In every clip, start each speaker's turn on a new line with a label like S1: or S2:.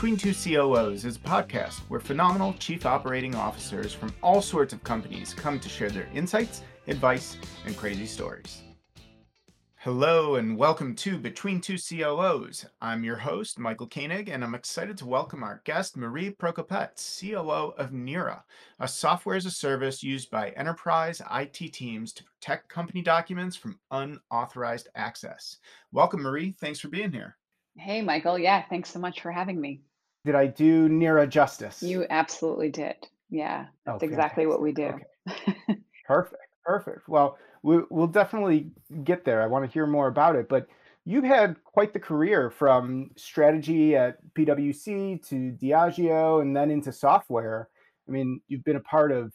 S1: Between Two COOs is a podcast where phenomenal chief operating officers from all sorts of companies come to share their insights, advice, and crazy stories. Hello and welcome to Between Two COOs. I'm your host, Michael Koenig, and I'm excited to welcome our guest, Marie Prokopets, COO of Nira, a software as a service used by enterprise IT teams to protect company documents from unauthorized access. Welcome, Marie. Thanks for being here.
S2: Hey, Michael. Yeah, thanks so much for having me.
S1: Did I do Nira justice?
S2: You absolutely did. Yeah, oh, that's oh, exactly what we do.
S1: Okay. perfect, perfect. Well, we, will definitely get there. I want to hear more about it. But you've had quite the career from strategy at PwC to Diageo and then into software. I mean, you've been a part of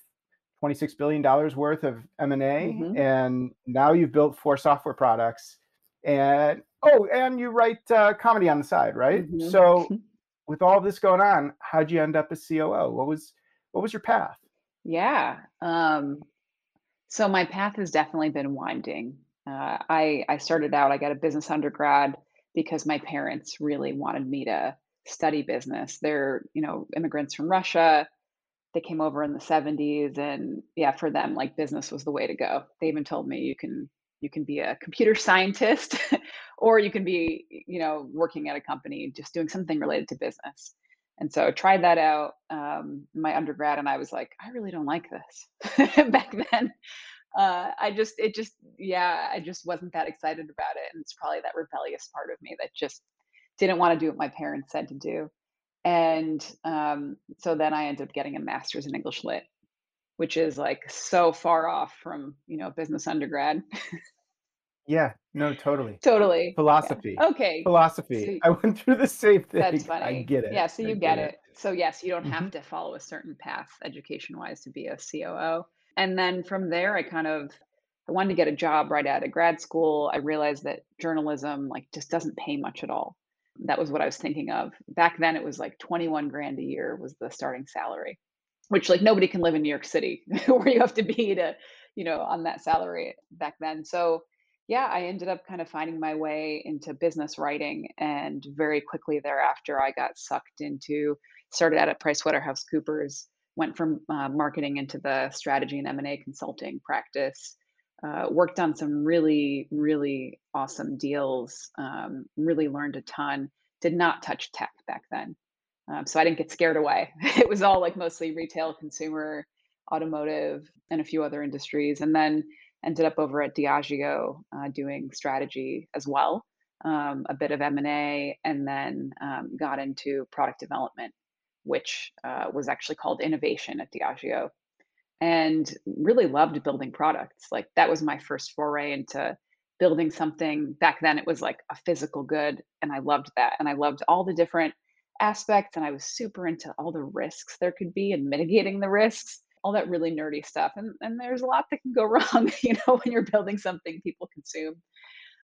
S1: $26 billion worth of M&A, mm-hmm. and now you've built four software products. And Oh, and you write uh, comedy on the side, right? Mm-hmm. So, with all this going on, how'd you end up as COO? What was what was your path?
S2: Yeah. Um, so my path has definitely been winding. Uh, I I started out. I got a business undergrad because my parents really wanted me to study business. They're you know immigrants from Russia. They came over in the 70s, and yeah, for them, like business was the way to go. They even told me you can you can be a computer scientist or you can be you know working at a company just doing something related to business. And so I tried that out um, my undergrad and i was like i really don't like this back then. Uh, i just it just yeah i just wasn't that excited about it and it's probably that rebellious part of me that just didn't want to do what my parents said to do. And um, so then i ended up getting a master's in english lit which is like so far off from you know business undergrad
S1: Yeah, no, totally.
S2: Totally.
S1: Philosophy.
S2: Yeah. Okay.
S1: Philosophy. I went through the same thing.
S2: That's funny.
S1: I get it.
S2: Yeah, so you get, get it. it. So yes, you don't mm-hmm. have to follow a certain path education wise to be a COO. And then from there I kind of I wanted to get a job right out of grad school. I realized that journalism like just doesn't pay much at all. That was what I was thinking of. Back then it was like 21 grand a year was the starting salary, which like nobody can live in New York City where you have to be to, you know, on that salary back then. So yeah, I ended up kind of finding my way into business writing. And very quickly thereafter, I got sucked into, started out at PricewaterhouseCoopers, went from uh, marketing into the strategy and M&A consulting practice, uh, worked on some really, really awesome deals, um, really learned a ton, did not touch tech back then. Um, so I didn't get scared away. it was all like mostly retail, consumer, automotive, and a few other industries. And then ended up over at Diageo uh, doing strategy as well, um, a bit of M and A, and then um, got into product development, which uh, was actually called innovation at Diageo, and really loved building products. Like that was my first foray into building something. Back then, it was like a physical good, and I loved that, and I loved all the different aspects, and I was super into all the risks there could be and mitigating the risks all that really nerdy stuff. And, and there's a lot that can go wrong, you know, when you're building something people consume.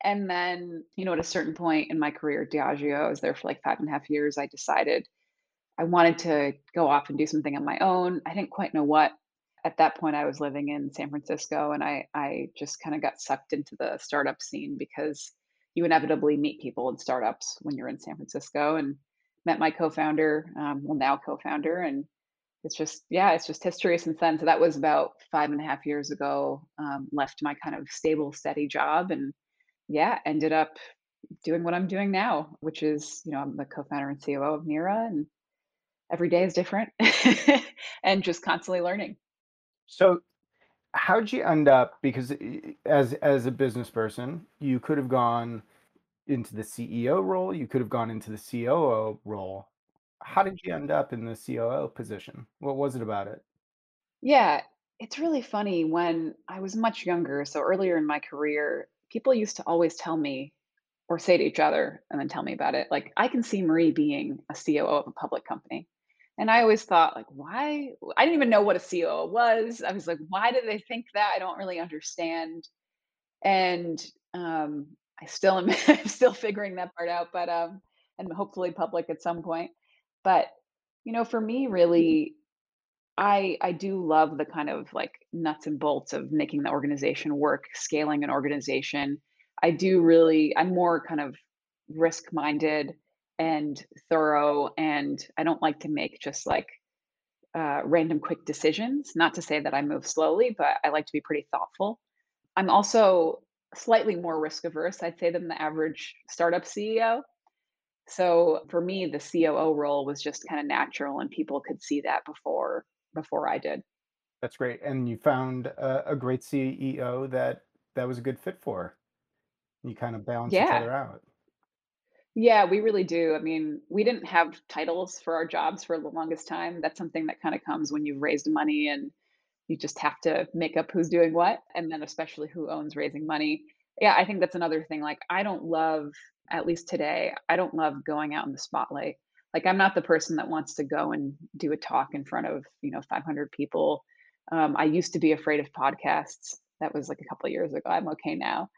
S2: And then, you know, at a certain point in my career Diageo, I was there for like five and a half years. I decided I wanted to go off and do something on my own. I didn't quite know what. At that point, I was living in San Francisco and I, I just kind of got sucked into the startup scene because you inevitably meet people in startups when you're in San Francisco and met my co-founder, um, well now co-founder, and it's just yeah it's just history since then. So that was about five and a half years ago um, left my kind of stable steady job and yeah ended up doing what i'm doing now which is you know i'm the co-founder and coo of nira and every day is different and just constantly learning.
S1: So how'd you end up because as as a business person you could have gone into the ceo role you could have gone into the coo role how did you end up in the COO position? What was it about it?
S2: Yeah, it's really funny. When I was much younger, so earlier in my career, people used to always tell me or say to each other and then tell me about it, like, I can see Marie being a COO of a public company. And I always thought, like, why? I didn't even know what a COO was. I was like, why do they think that? I don't really understand. And um, I still am still figuring that part out, but um, and hopefully public at some point. But, you know, for me, really, I I do love the kind of like nuts and bolts of making the organization work, scaling an organization. I do really, I'm more kind of risk minded and thorough and I don't like to make just like uh, random quick decisions. Not to say that I move slowly, but I like to be pretty thoughtful. I'm also slightly more risk averse, I'd say, than the average startup CEO. So for me, the COO role was just kind of natural, and people could see that before before I did.
S1: That's great. And you found a, a great CEO that that was a good fit for. You kind of balance each
S2: Yeah,
S1: other out.
S2: yeah, we really do. I mean, we didn't have titles for our jobs for the longest time. That's something that kind of comes when you've raised money and you just have to make up who's doing what, and then especially who owns raising money. Yeah, I think that's another thing. Like, I don't love, at least today, I don't love going out in the spotlight. Like, I'm not the person that wants to go and do a talk in front of, you know, 500 people. Um, I used to be afraid of podcasts. That was like a couple years ago. I'm okay now.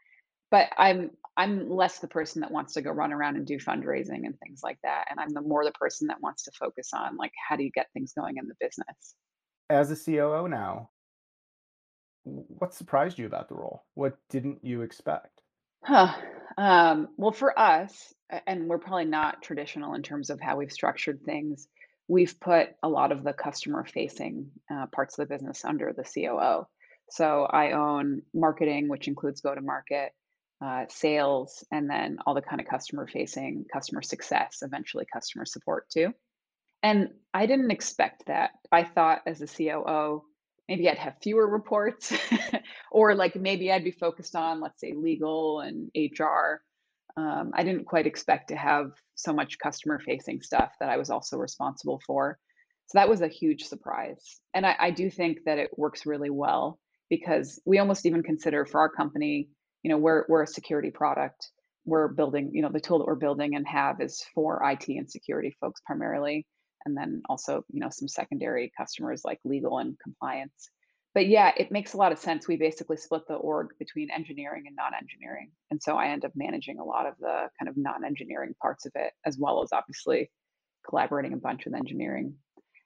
S2: But I'm I'm less the person that wants to go run around and do fundraising and things like that. And I'm the more the person that wants to focus on like how do you get things going in the business.
S1: As a COO now, what surprised you about the role? What didn't you expect?
S2: Huh. Um, well, for us, and we're probably not traditional in terms of how we've structured things, we've put a lot of the customer facing uh, parts of the business under the COO. So I own marketing, which includes go to market, uh, sales, and then all the kind of customer facing, customer success, eventually customer support too. And I didn't expect that. I thought as a COO, maybe I'd have fewer reports or like maybe I'd be focused on, let's say, legal and HR. Um, I didn't quite expect to have so much customer facing stuff that I was also responsible for. So that was a huge surprise. And I, I do think that it works really well because we almost even consider for our company, you know, we're, we're a security product. We're building, you know, the tool that we're building and have is for IT and security folks primarily and then also, you know, some secondary customers like legal and compliance. But yeah, it makes a lot of sense. We basically split the org between engineering and non-engineering. And so I end up managing a lot of the kind of non-engineering parts of it, as well as obviously collaborating a bunch with engineering.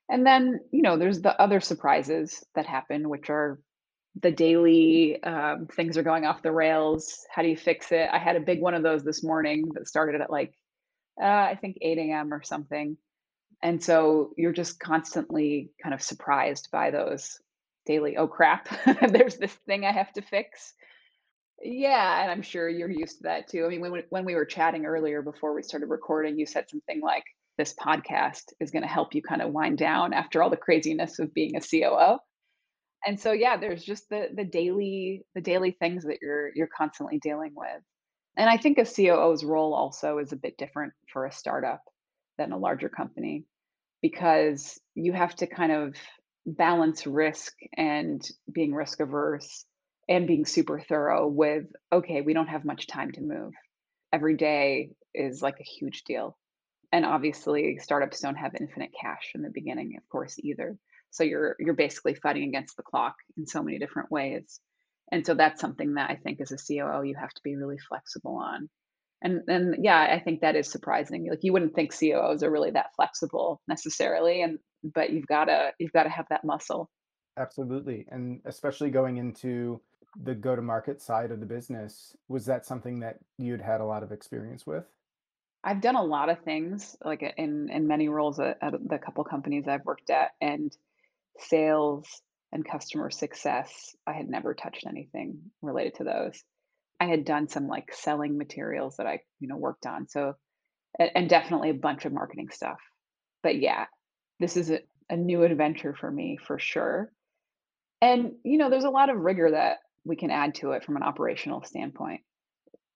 S2: And then, you know, there's the other surprises that happen, which are the daily um, things are going off the rails. How do you fix it? I had a big one of those this morning that started at like, uh, I think 8 a.m. or something and so you're just constantly kind of surprised by those daily, "Oh, crap, there's this thing I have to fix." Yeah, and I'm sure you're used to that too. I mean, when when we were chatting earlier before we started recording, you said something like, "This podcast is gonna help you kinda wind down after all the craziness of being a COO." And so, yeah, there's just the the daily the daily things that you're you're constantly dealing with. And I think a COO's role also is a bit different for a startup than a larger company because you have to kind of balance risk and being risk averse and being super thorough with okay we don't have much time to move. Every day is like a huge deal. And obviously startups don't have infinite cash in the beginning of course either. So you're you're basically fighting against the clock in so many different ways. And so that's something that i think as a coo you have to be really flexible on and and yeah, I think that is surprising. Like, you wouldn't think COOs are really that flexible necessarily, and but you've gotta you've gotta have that muscle.
S1: Absolutely. And especially going into the go-to-market side of the business, was that something that you'd had a lot of experience with?
S2: I've done a lot of things, like, uh, in in many roles at at the couple companies I've worked at, and sales and customer success, I had never touched anything related to those. I had done some, like, selling materials that I, you know, worked on, so and definitely a bunch of marketing stuff. But yeah, this is a a new adventure for me for sure. And, you know, there's a lot of rigor that we can add to it from an operational standpoint.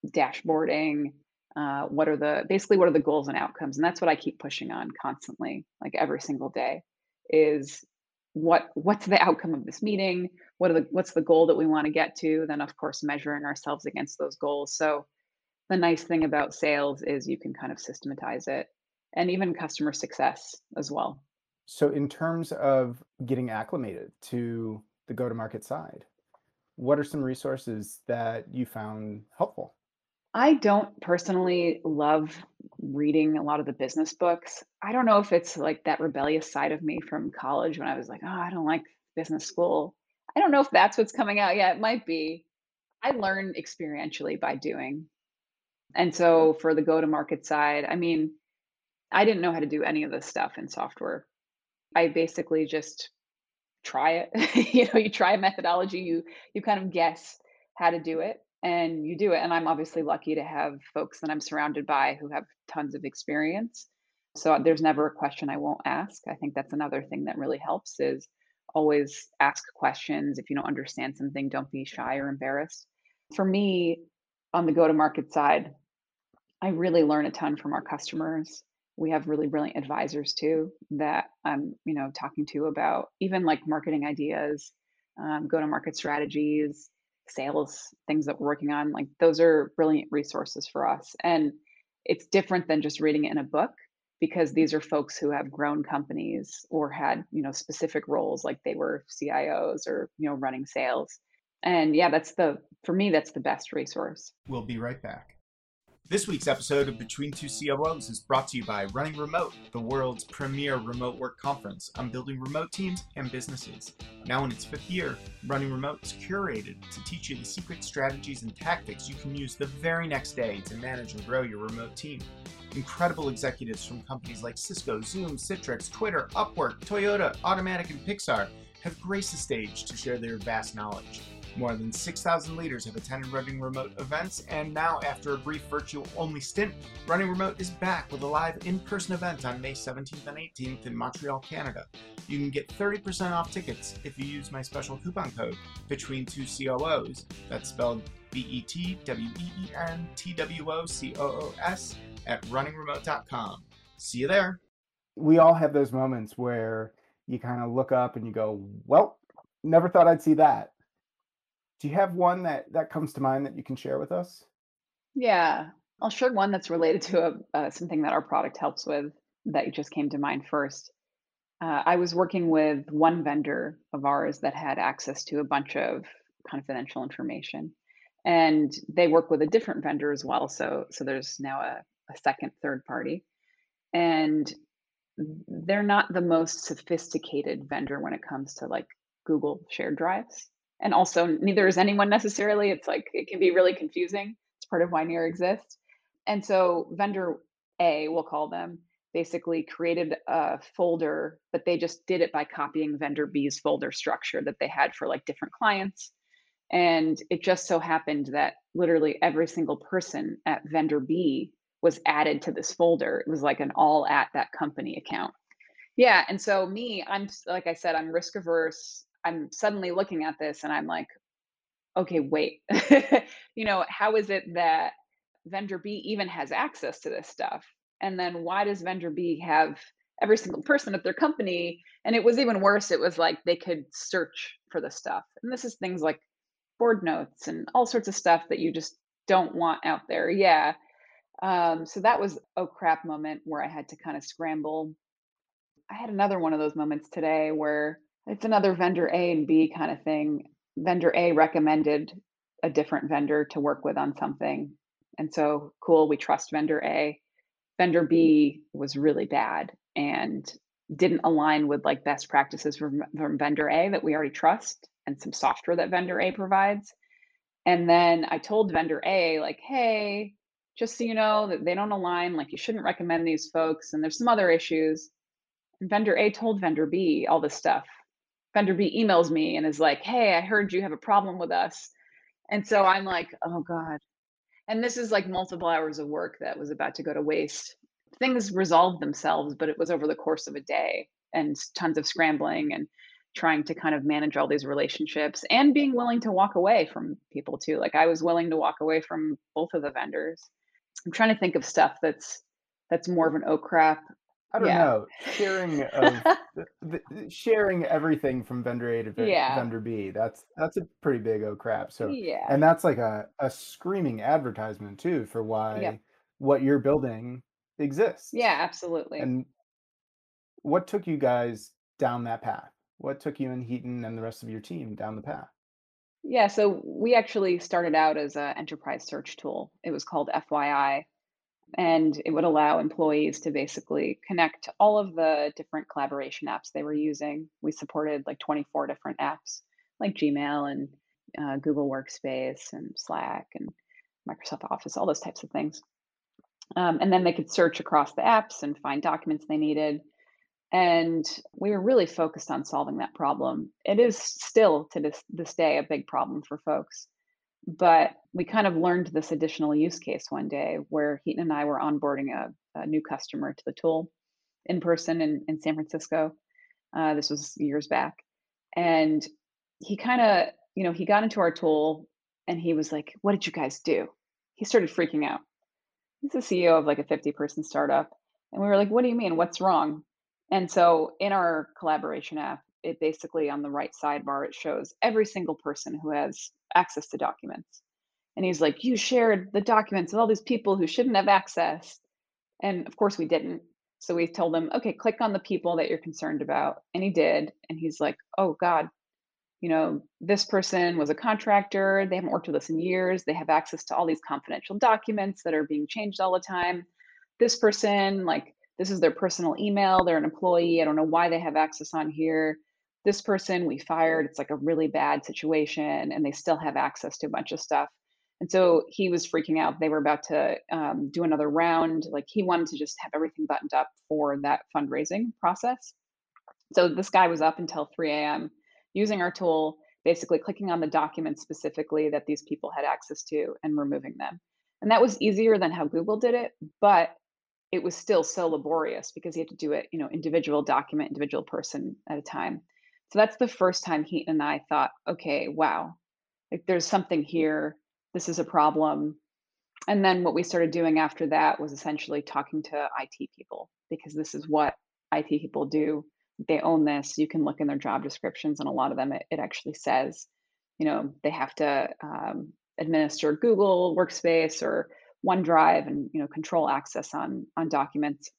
S2: Dashboarding, uh, what are the basically what are the goals and outcomes? And that's what I keep pushing on constantly, like every single day, is what what's the outcome of this meeting? What are the what's the goal that we want to get to? Then of course measuring ourselves against those goals. So the nice thing about sales is you can kind of systematize it and even customer success as well.
S1: So in terms of getting acclimated to the go-to-market side, what are some resources that you found helpful?
S2: I don't personally love reading a lot of the business books. I don't know if it's like that rebellious side of me from college when I was like, "Oh, I don't like business school." I don't know if that's what's coming out. yet. it might be. I learn experientially by doing. And so for the go to market side, I mean, I didn't know how to do any of this stuff in software. I basically just try it. you know, you try a methodology, you you kind of guess how to do it and you do it. And I'm obviously lucky to have folks that I'm surrounded by who have tons of experience. So there's never a question I won't ask. I think that's another thing that really helps is always ask questions. If you don't understand something, don't be shy or embarrassed. For me, on the go to market side, I really learn a ton from our customers. We have really brilliant advisors too that I'm, you know, talking to about even like marketing ideas, um, go to market strategies, sales things that we're working on. Like those are brilliant resources for us. And it's different than just reading it in a book because these are folks who have grown companies or had, you know, specific roles like they were CIOs or, you know, running sales. And yeah, that's the for me that's the best resource.
S3: We'll be right back. This week's episode of Between Two COOs is brought to you by Running Remote, the world's premier remote work conference on building remote teams and businesses. Now in its fifth year, Running Remote is curated to teach you the secret strategies and tactics you can use the very next day to manage and grow your remote team. Incredible executives from companies like Cisco, Zoom, Citrix, Twitter, Upwork, Toyota, Automattic, and Pixar have graced the stage to share their vast knowledge. More than 6,000 leaders have attended Running Remote events, and now, after a brief virtual only stint, Running Remote is back with a live in person event on May 17th and 18th in Montreal, Canada. You can get 30% off tickets if you use my special coupon code between two COOs. That's spelled B E T W E E N T W O C O O S at runningremote.com. See you there.
S1: We all have those moments where you kind of look up and you go, well, never thought I'd see that do you have one that that comes to mind that you can share with us?
S2: Yeah, I'll share one that's related to a, uh, something that our product helps with that just came to mind first. Uh, I was working with one vendor of ours that had access to a bunch of confidential information, and they work with a different vendor as well. So, so there's now a, a second, third party, and they're not the most sophisticated vendor when it comes to like Google shared drives and also neither is anyone necessarily. It's like it can be really confusing. It's part of why Nira exists. And so vendor A, we'll call them, basically created a folder, but they just did it by copying vendor B's folder structure that they had for like different clients. And it just so happened that literally every single person at vendor B was added to this folder. It was like an all at that company account. Yeah. And so, me, I'm like I said, I'm risk averse. I'm suddenly looking at this and I'm like, okay, wait, you know, how is it that vendor B even has access to this stuff? And then why does vendor B have every single person at their company? And it was even worse. It was like they could search for the stuff. And this is things like board notes and all sorts of stuff that you just don't want out there. Yeah. Um, so that was a crap moment where I had to kind of scramble. I had another one of those moments today where it's another vendor A and B kind of thing. Vendor A recommended a different vendor to work with on something. And so, cool, we trust vendor A. Vendor B was really bad and didn't align with like best practices from, from vendor A that we already trust and some software that vendor A provides. And then I told vendor A, like, hey, just so you know that they don't align, like you shouldn't recommend these folks. And there's some other issues. And vendor A told vendor B all this stuff vendor B emails me and is like, "Hey, I heard you have a problem with us." And so I'm like, "Oh god." And this is like multiple hours of work that was about to go to waste. Things resolved themselves, but it was over the course of a day and tons of scrambling and trying to kind of manage all these relationships and being willing to walk away from people too. Like I was willing to walk away from both of the vendors. I'm trying to think of stuff that's that's more of an oh crap
S1: I don't
S2: Yeah.
S1: know. Sharing of the, the, sharing everything from vendor A to ven-
S2: Yeah.
S1: vendor B. That's that's a pretty big oh crap. So
S2: Yeah.
S1: and that's like a, a screaming advertisement too for why
S2: Yep.
S1: what you're building exists.
S2: Yeah, absolutely.
S1: And what took you guys down that path? What took you and Hiten and the rest of your team down the path?
S2: Yeah, so we actually started out as an enterprise search tool. It was called FYI, and it would allow employees to basically connect all of the different collaboration apps they were using. We supported like 24 different apps like Gmail and uh, Google Workspace and Slack and Microsoft Office, all those types of things. Um, and then they could search across the apps and find documents they needed. And we were really focused on solving that problem. It is still to this, this day a big problem for folks. But we kind of learned this additional use case one day where Hiten and I were onboarding a, a new customer to the tool in person in, in San Francisco. Uh, this was years back. And he kind of, you know, he got into our tool and he was like, What did you guys do? He started freaking out. He's the CEO of like a 50 person startup. And we were like, What do you mean? What's wrong? And so in our collaboration app, it basically on the right sidebar, it shows every single person who has access to documents. And he's like, You shared the documents with all these people who shouldn't have access. And of course, we didn't. So we told him, Okay, click on the people that you're concerned about. And he did. And he's like, Oh God, you know, this person was a contractor. They haven't worked with us in years. They have access to all these confidential documents that are being changed all the time. This person, like, this is their personal email. They're an employee. I don't know why they have access on here. This person we fired. It's like a really bad situation, and they still have access to a bunch of stuff. And so he was freaking out. They were about to um, do another round. Like he wanted to just have everything buttoned up for that fundraising process. So this guy was up until 3 a.m using our tool, basically clicking on the documents specifically that these people had access to and removing them. And that was easier than how Google did it, but it was still so laborious because you had to do it, you know, individual document, individual person at a time. So that's the first time Hiten and I thought, okay, wow, like there's something here. This is a problem. And then what we started doing after that was essentially talking to IT people because this is what IT people do they own this you can look in their job descriptions and a lot of them it, it actually says you know they have to um, administer google workspace or onedrive and you know control access on on documents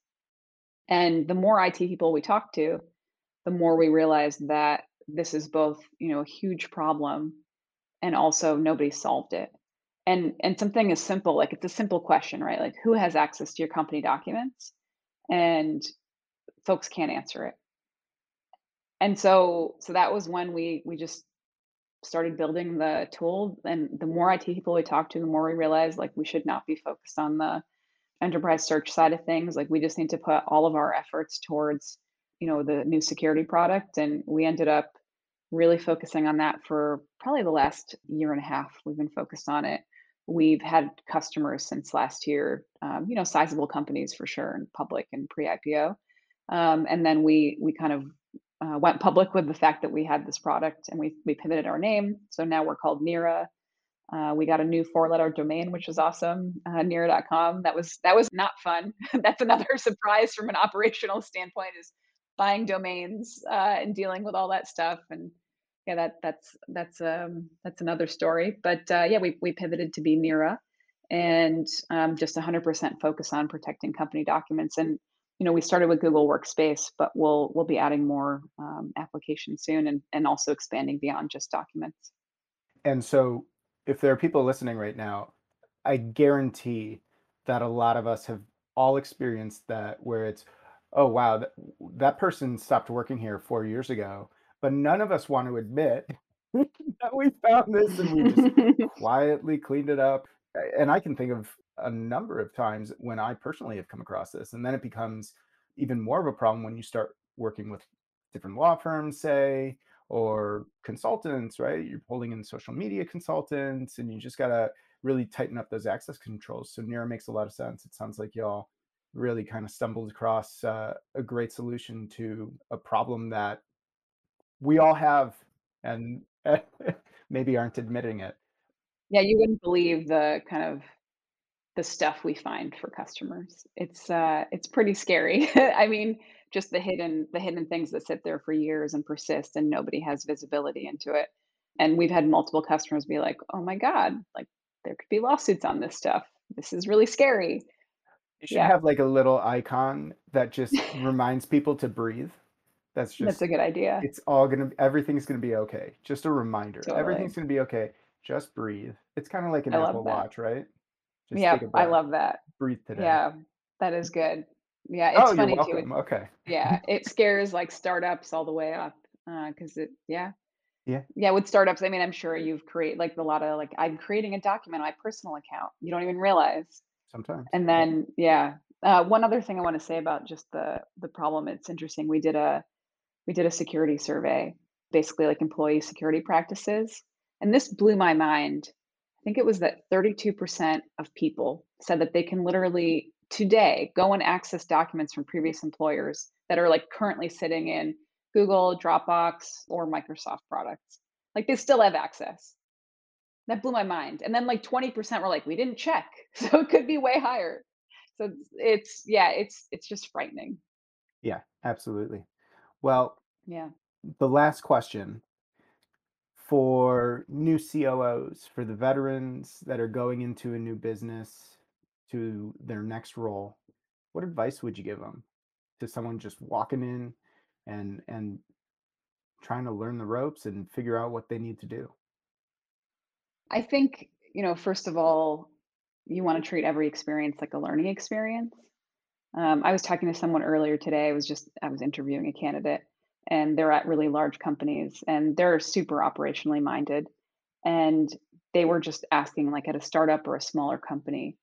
S2: and the more it people we talk to the more we realized that this is both you know a huge problem and also nobody solved it. And and something as simple like it's a simple question right? Like who has access to your company documents? And folks can't answer it. And so so that was when we we just started building the tool. And the more IT people we talked to the more we realized like we should not be focused on the enterprise search side of things. Like we just need to put all of our efforts towards you know the new security product and we ended up really focusing on that for probably the last year and a half we've been focused on it we've had customers since last year um, you know sizable companies for sure and public and pre-ipo um, and then we we kind of uh, went public with the fact that we had this product and we, we pivoted our name. So now we're called Nira. Uh, we got a new four letter domain, which was awesome, uh, Nira.com. That was that was not fun. That's another surprise from an operational standpoint is buying domains uh, and dealing with all that stuff. And yeah, that that's that's um, that's another story. But uh, yeah, we we pivoted to be Nira and um, just 100% focus on protecting company documents. And you know, we started with Google Workspace, but we'll we'll be adding more um, applications soon, and and also expanding beyond just documents.
S1: And so, if there are people listening right now, I guarantee that a lot of us have all experienced that, where it's, oh wow, that, that person stopped working here four years ago, but none of us want to admit that we found this and we just quietly cleaned it up. And I can think of a number of times when I personally have come across this. And then it becomes even more of a problem when you start working with different law firms, say, or consultants, right? You're pulling in social media consultants and you just got to really tighten up those access controls. So Nira makes a lot of sense. It sounds like y'all really kind of stumbled across uh, a great solution to a problem that we all have and maybe aren't admitting it.
S2: Yeah, you wouldn't believe the kind of the stuff we find for customers. It's uh, it's pretty scary. I mean, just the hidden the hidden things that sit there for years and persist, and nobody has visibility into it. And we've had multiple customers be like, "Oh my god, like there could be lawsuits on this stuff. This is really scary."
S1: You should yeah. have like a little icon that just reminds people to breathe. That's just
S2: That's a good idea.
S1: It's all gonna everything's gonna be okay. Just a reminder. Totally. Everything's gonna be okay. Just breathe. It's kind of like an I Apple Watch, right?
S2: Just yeah, I love that.
S1: Breathe today.
S2: Yeah, that is good. Yeah, it's
S1: oh,
S2: funny
S1: you're
S2: welcome.
S1: too. Okay.
S2: yeah, it scares like startups all the way up because uh, it, yeah,
S1: yeah,
S2: yeah. With startups, I mean, I'm sure you've created like a lot of like I'm creating a document on my personal account. You don't even realize.
S1: Sometimes.
S2: And then, yeah, uh, one other thing I want to say about just the the problem. It's interesting. We did a we did a security survey, basically like employee security practices, and this blew my mind. I think it was that 32% of people said that they can literally today go and access documents from previous employers that are like currently sitting in Google, Dropbox, or Microsoft products. Like they still have access. That blew my mind. And then like 20% were like, we didn't check. So it could be way higher. So it's, it's yeah, it's it's just frightening.
S1: Yeah, absolutely. Well,
S2: Yeah.
S1: the last question for new COOs, for the veterans that are going into a new business to their next role, what advice would you give them to someone just walking in and and trying to learn the ropes and figure out what they need to do?
S2: I think, you know, first of all, you want to treat every experience like a learning experience. Um, I was talking to someone earlier today. I was just I was interviewing a candidate, and they're at really large companies, and they're super operationally minded. And they were just asking, like at a startup or a smaller company,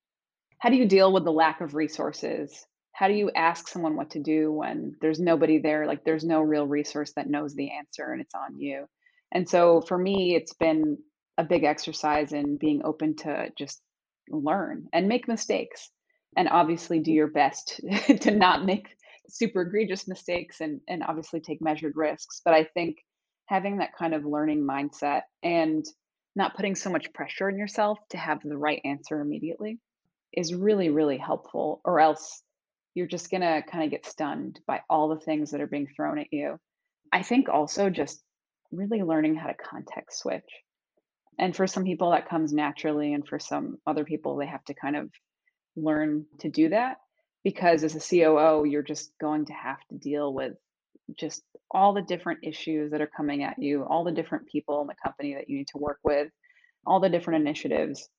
S2: how do you deal with the lack of resources? How do you ask someone what to do when there's nobody there? Like there's no real resource that knows the answer, and it's on you. And so for me, it's been a big exercise in being open to just learn and make mistakes and obviously do mm-hmm. your best to not make super egregious mistakes and and obviously take measured risks but i think having that kind of learning mindset and not putting so much pressure on yourself to have the right answer immediately is really really helpful or else you're just going to kind of get stunned by all the things that are being thrown at you. I think also just really learning how to context switch and for some people that comes naturally and for some other people they have to kind of learn to do that because as a COO you're just going to have to deal with just all the different issues that are coming at you, all the different people in the company that you need to work with, all the different initiatives.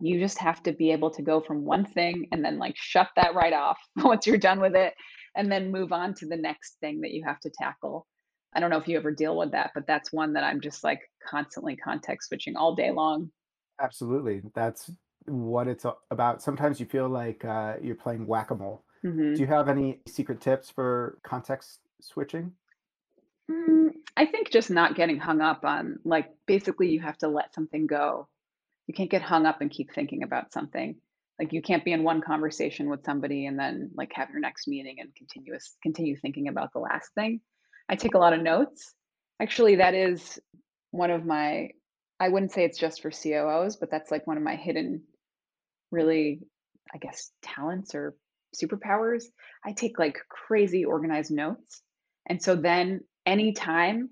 S2: You just have to be able to go from one thing and then like shut that right off once you're done with it and then move on to the next thing that you have to tackle. I don't know if you ever deal with that, but that's one that I'm just like constantly context switching all day long.
S1: Absolutely. That's what it's a- about. Sometimes you feel like uh, you're playing whack-a-mole.
S2: Mhm.
S1: Do you have any secret tips for context switching?
S2: Mm, I think just not getting hung up on like basically you have to let something go. You can't get hung up and keep thinking about something. Like you can't be in one conversation with somebody and then like have your next meeting and continuous continue thinking about the last thing. I take a lot of notes. Actually, that is one of my I wouldn't say it's just for COOs, but that's like one of my hidden really, I guess, talents or superpowers. I take like crazy organized notes. And so then anytime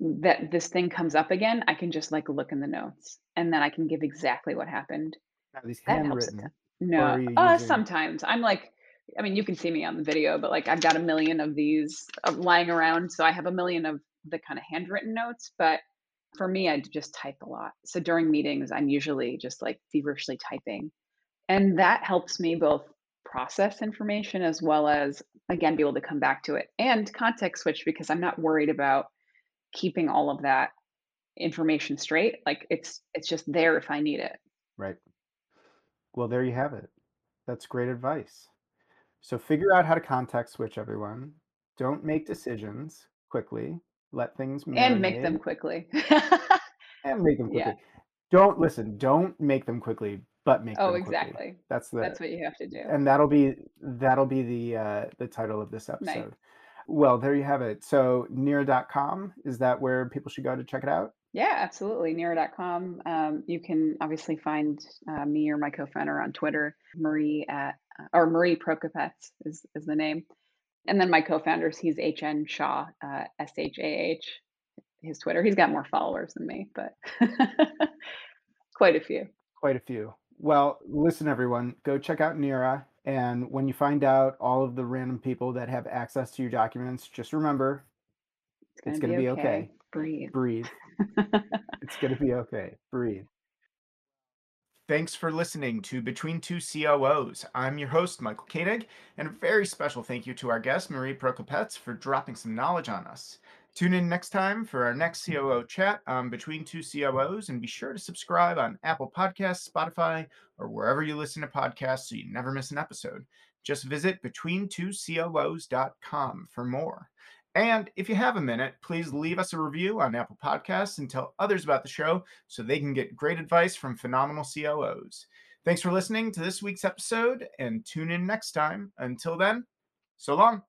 S2: that this thing comes up again, I can just like look in the notes and then I can give exactly what happened.
S1: Are these handwritten,
S2: No, uh,
S1: using?
S2: sometimes I'm like, I mean, you can see me on the video, but like I've got a million of these uh, lying around. So I have a million of the kind of handwritten notes. But for me, I just type a lot. So during meetings, I'm usually just like feverishly typing. And that helps me both process information as well as, again, be able to come back to it and context switch because I'm not worried about keeping all of that information straight. Like it's it's just there if I need it.
S1: Right. Well, there you have it. That's great advice. So figure out how to context switch everyone. Don't make decisions quickly. Let things
S2: And make them quickly.
S1: and make them
S2: Yeah.
S1: quickly. Don't listen, don't make them quickly, but make
S2: Oh,
S1: them quickly.
S2: exactly.
S1: That's the
S2: That's what you have to do.
S1: and that'll be that'll be the uh the title of this
S2: Nice.
S1: episode. Well, there you have it. So Nira.com, is that where people should go to check it out?
S2: Yeah, absolutely. Nira.com. Um, you can obviously find uh, me or my co-founder on Twitter, Marie at or Marie Prokopets is is the name. And then my co-founders, he's HN Shah, uh, S H A H, his Twitter. He's got more followers than me, but quite a few.
S1: Quite a few. Well, listen, everyone, go check out Nira. And when you find out all of the random people that have access to your documents, just remember it's going to
S2: be
S1: be
S2: okay.
S1: okay.
S2: Breathe.
S1: Breathe. It's going to be okay. Breathe.
S3: Thanks for listening to Between Two COOs. I'm your host, Michael Koenig, and a very special thank you to our guest, Marie Prokopets, for dropping some knowledge on us.
S1: Tune in next time for our next COO chat on Between Two COOs and be sure to subscribe on Apple Podcasts, Spotify, or wherever you listen to podcasts so you never miss an episode. Just visit between2coos.com for more. And if you have a minute, please leave us a review on Apple Podcasts and tell others about the show so they can get great advice from phenomenal COOs. Thanks for listening to this week's episode and tune in next time. Until then, so long.